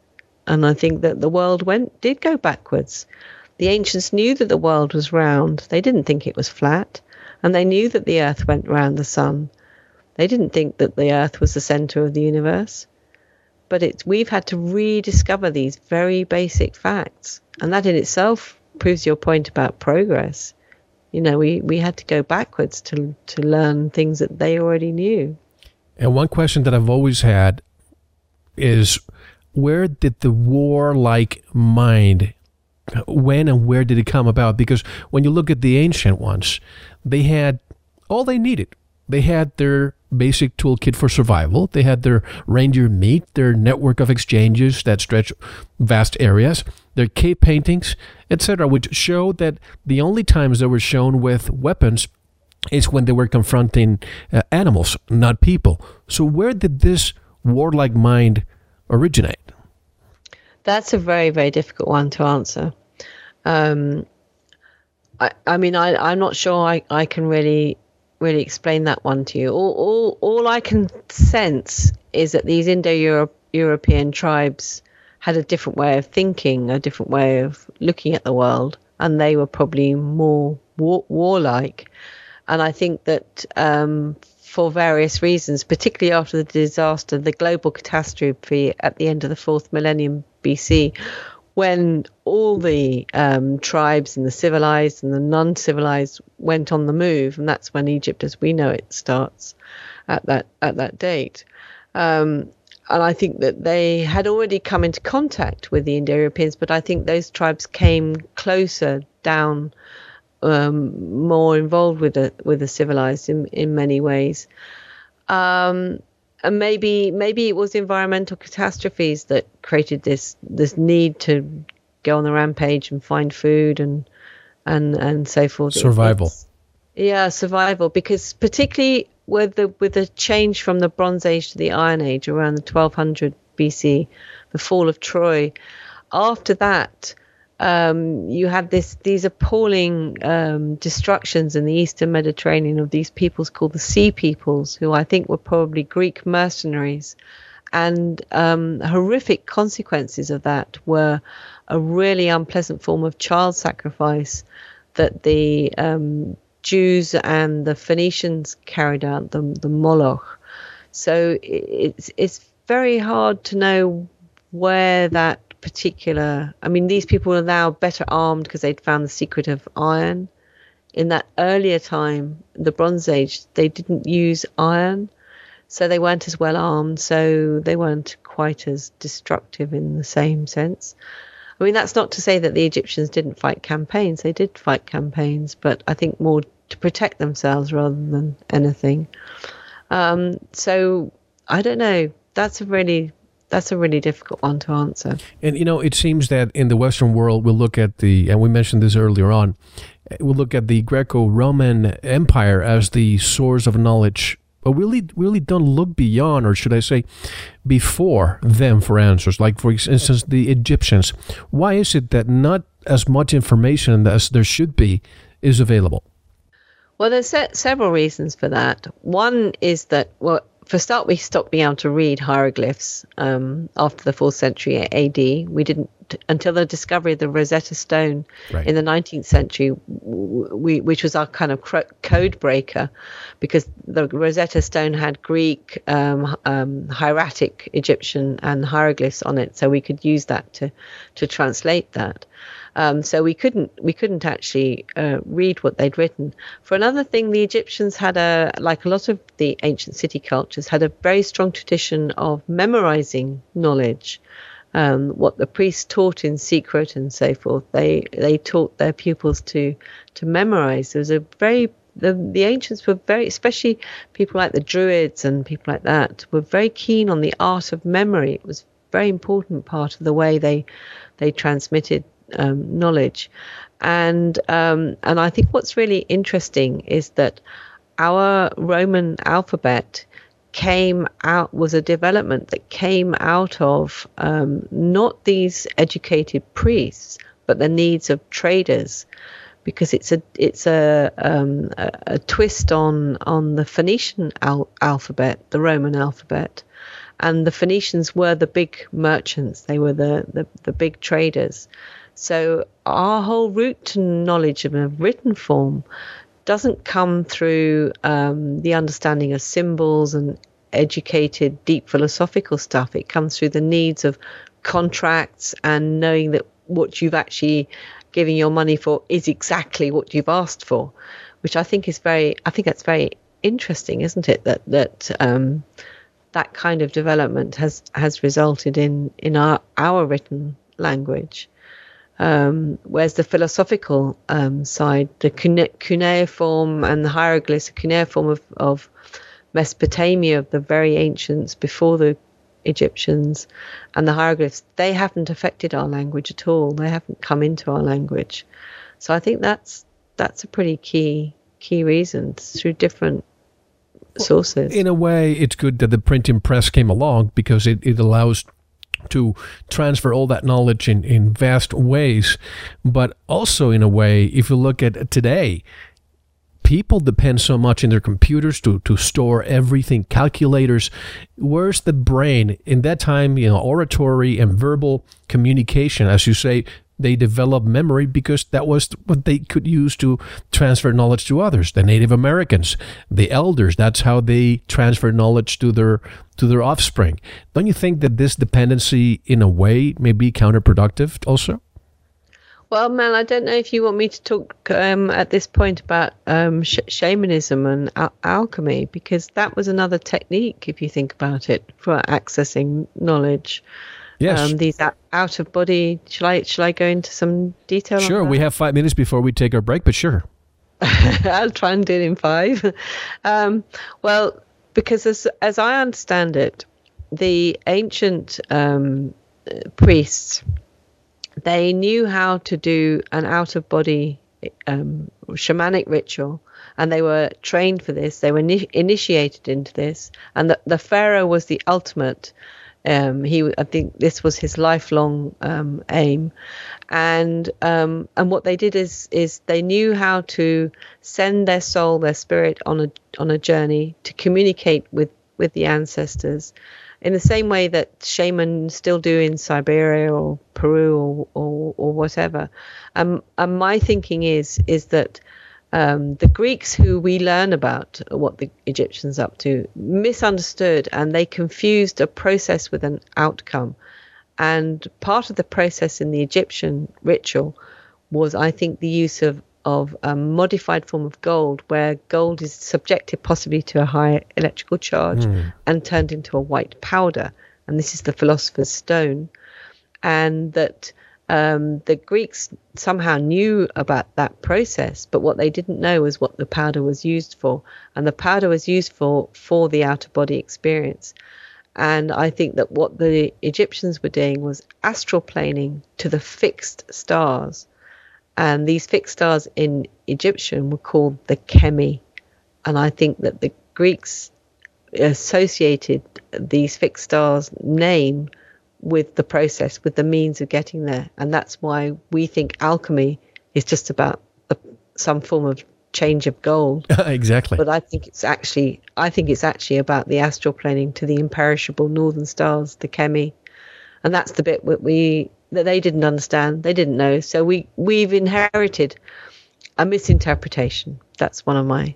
And I think that the world went did go backwards. The ancients knew that the world was round. They didn't think it was flat. And they knew that the earth went round the sun. They didn't think that the earth was the center of the universe. But it's we've had to rediscover these very basic facts. And that in itself proves your point about progress. You know, we, we had to go backwards to to learn things that they already knew. And one question that I've always had is where did the warlike mind when and where did it come about? Because when you look at the ancient ones they had all they needed. They had their basic toolkit for survival. They had their reindeer meat their network of exchanges that stretch vast areas their cave paintings etc which show that the only times they were shown with weapons is when they were confronting uh, animals not people. So where did this warlike mind originate? That's a very, very difficult one to answer. Um, I, I mean, I, I'm not sure I, I can really, really explain that one to you. All, all, all I can sense is that these Indo-European tribes had a different way of thinking, a different way of looking at the world, and they were probably more war, warlike. And I think that um, for various reasons, particularly after the disaster, the global catastrophe at the end of the fourth millennium BC, when all the um, tribes and the civilized and the non civilized went on the move, and that's when Egypt as we know it starts at that, at that date. Um, and I think that they had already come into contact with the Indo Europeans, but I think those tribes came closer down um, more involved with the with the civilized in in many ways. Um, and maybe maybe it was environmental catastrophes that created this this need to go on the rampage and find food and and and so forth. Survival. It's, yeah, survival. Because particularly with the with the change from the Bronze Age to the Iron Age around the 1200 BC, the fall of Troy. After that, um, you have this these appalling um, destructions in the eastern Mediterranean of these peoples called the Sea Peoples, who I think were probably Greek mercenaries, and um, horrific consequences of that were a really unpleasant form of child sacrifice that the um, Jews and the Phoenicians carried out, the, the Moloch. So it's it's very hard to know where that particular. I mean, these people are now better armed because they'd found the secret of iron. In that earlier time, the Bronze Age, they didn't use iron, so they weren't as well armed, so they weren't quite as destructive in the same sense. I mean, that's not to say that the Egyptians didn't fight campaigns. They did fight campaigns, but I think more to protect themselves rather than anything. Um, so I don't know. That's a really that's a really difficult one to answer. And you know, it seems that in the Western world, we look at the, and we mentioned this earlier on, eh, we look at the Greco-Roman Empire as the source of knowledge, but really, really don't look beyond, or should I say, before them for answers. Like for instance, the Egyptians. Why is it that not as much information as there should be is available? Well, there's se- several reasons for that. One is that, well, for a start, we stopped being able to read hieroglyphs um, after the fourth century AD. We didn't until the discovery of the Rosetta Stone right. in the 19th century, we, which was our kind of code breaker, because the Rosetta Stone had Greek, um, um, hieratic Egyptian, and hieroglyphs on it, so we could use that to to translate that. Um, so we couldn't we couldn't actually uh, read what they'd written. For another thing, the Egyptians had a like a lot of the ancient city cultures had a very strong tradition of memorizing knowledge. Um, what the priests taught in secret and so forth, they they taught their pupils to to memorize. There was a very the, the ancients were very, especially people like the Druids and people like that, were very keen on the art of memory. It was a very important part of the way they they transmitted um, knowledge. And um, and I think what's really interesting is that our Roman alphabet came out was a development that came out of um, not these educated priests, but the needs of traders, because it's a it's a um, a, a, twist on on the Phoenician al- alphabet, the Roman alphabet, and the Phoenicians were the big merchants. They were the the, the big traders. So our whole route to knowledge in a written form doesn't come through um, the understanding of symbols and educated, deep philosophical stuff. It comes through the needs of contracts and knowing that what you've actually given your money for is exactly what you've asked for, which I think is very. I think that's very interesting, isn't it? That that um, that kind of development has has resulted in in our our written language. Um, whereas the philosophical um, side, the cuneiform and the hieroglyphs, the cuneiform of, of Mesopotamia, of the very ancients before the Egyptians, and the hieroglyphs, they haven't affected our language at all. They haven't come into our language. So I think that's that's a pretty key key reason through different sources. In a way, it's good that the printing press came along because it, it allows to transfer all that knowledge in, in vast ways. But also, in a way, if you look at today, people depend so much in their computers to, to store everything, calculators. Where's the brain? In that time, you know, oratory and verbal communication, as you say, they developed memory because that was what they could use to transfer knowledge to others. The Native Americans, the elders, that's how they transfer knowledge to their to their offspring. Don't you think that this dependency, in a way, may be counterproductive also? Well, Mel, I don't know if you want me to talk um, at this point about um, sh- shamanism and al- alchemy, because that was another technique, if you think about it, for accessing knowledge. Yes. Um, these out of body. Shall I shall I go into some detail? Sure. We have five minutes before we take our break, but sure. I'll try and do it in five. Um, well, because as as I understand it, the ancient um, priests they knew how to do an out of body um, shamanic ritual and they were trained for this they were ni- initiated into this and the, the pharaoh was the ultimate um, he, I think, this was his lifelong um, aim, and um, and what they did is is they knew how to send their soul, their spirit on a on a journey to communicate with with the ancestors, in the same way that shamans still do in Siberia or Peru or or, or whatever. Um, and my thinking is is that um, the Greeks, who we learn about what the Egyptians up to, misunderstood and they confused a process with an outcome. And part of the process in the Egyptian ritual was, I think, the use of of a modified form of gold, where gold is subjected possibly to a high electrical charge mm. and turned into a white powder. And this is the philosopher's stone. And that um, the Greeks somehow knew about that process, but what they didn't know was what the powder was used for. And the powder was used for, for the outer body experience. And I think that what the Egyptians were doing was astral planing to the fixed stars and these fixed stars in Egyptian were called the Chemi. And I think that the Greeks associated these fixed stars' name with the process, with the means of getting there. And that's why we think alchemy is just about a, some form of change of gold. exactly. But I think it's actually I think it's actually about the astral planing to the imperishable northern stars, the Chemi. And that's the bit that we that they didn't understand, they didn't know. So we we've inherited a misinterpretation. That's one of my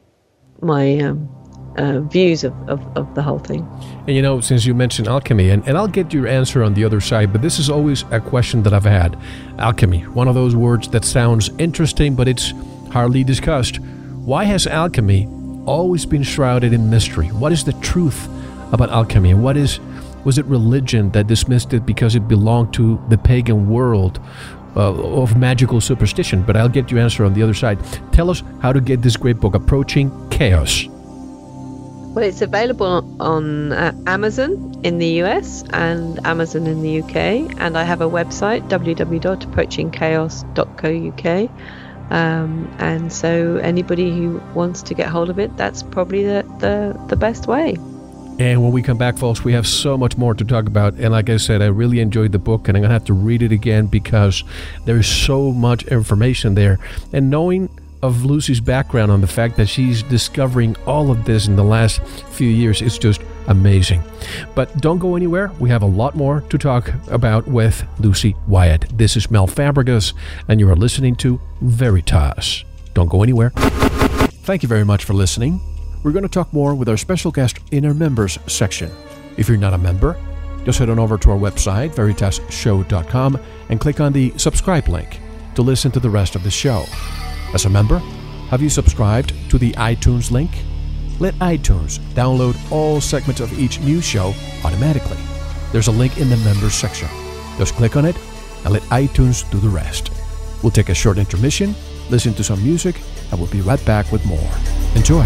my um, uh, views of, of, of, the whole thing. And you know, since you mentioned alchemy, and, and I'll get your answer on the other side, but this is always a question that I've had. Alchemy, one of those words that sounds interesting, but it's hardly discussed. Why has alchemy always been shrouded in mystery? What is the truth about alchemy? And what is was it religion that dismissed it because it belonged to the pagan world uh, of magical superstition? But I'll get your answer on the other side. Tell us how to get this great book, Approaching Chaos. Well, it's available on uh, Amazon in the US and Amazon in the UK. And I have a website, www.approachingchaos.co.uk. Um, and so anybody who wants to get hold of it, that's probably the, the, the best way. And when we come back, folks, we have so much more to talk about. And like I said, I really enjoyed the book, and I'm going to have to read it again because there's so much information there. And knowing of Lucy's background on the fact that she's discovering all of this in the last few years is just amazing. But don't go anywhere. We have a lot more to talk about with Lucy Wyatt. This is Mel Fabregas, and you are listening to Veritas. Don't go anywhere. Thank you very much for listening we're going to talk more with our special guest in our members section. If you're not a member, just head on over to our website, veritasshow.com, and click on the subscribe link to listen to the rest of the show. As a member, have you subscribed to the iTunes link? Let iTunes download all segments of each new show automatically. There's a link in the members section. Just click on it and let iTunes do the rest. We'll take a short intermission, listen to some music, and we'll be right back with more. Enjoy.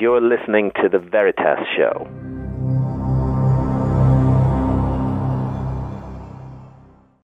You're listening to The Veritas Show.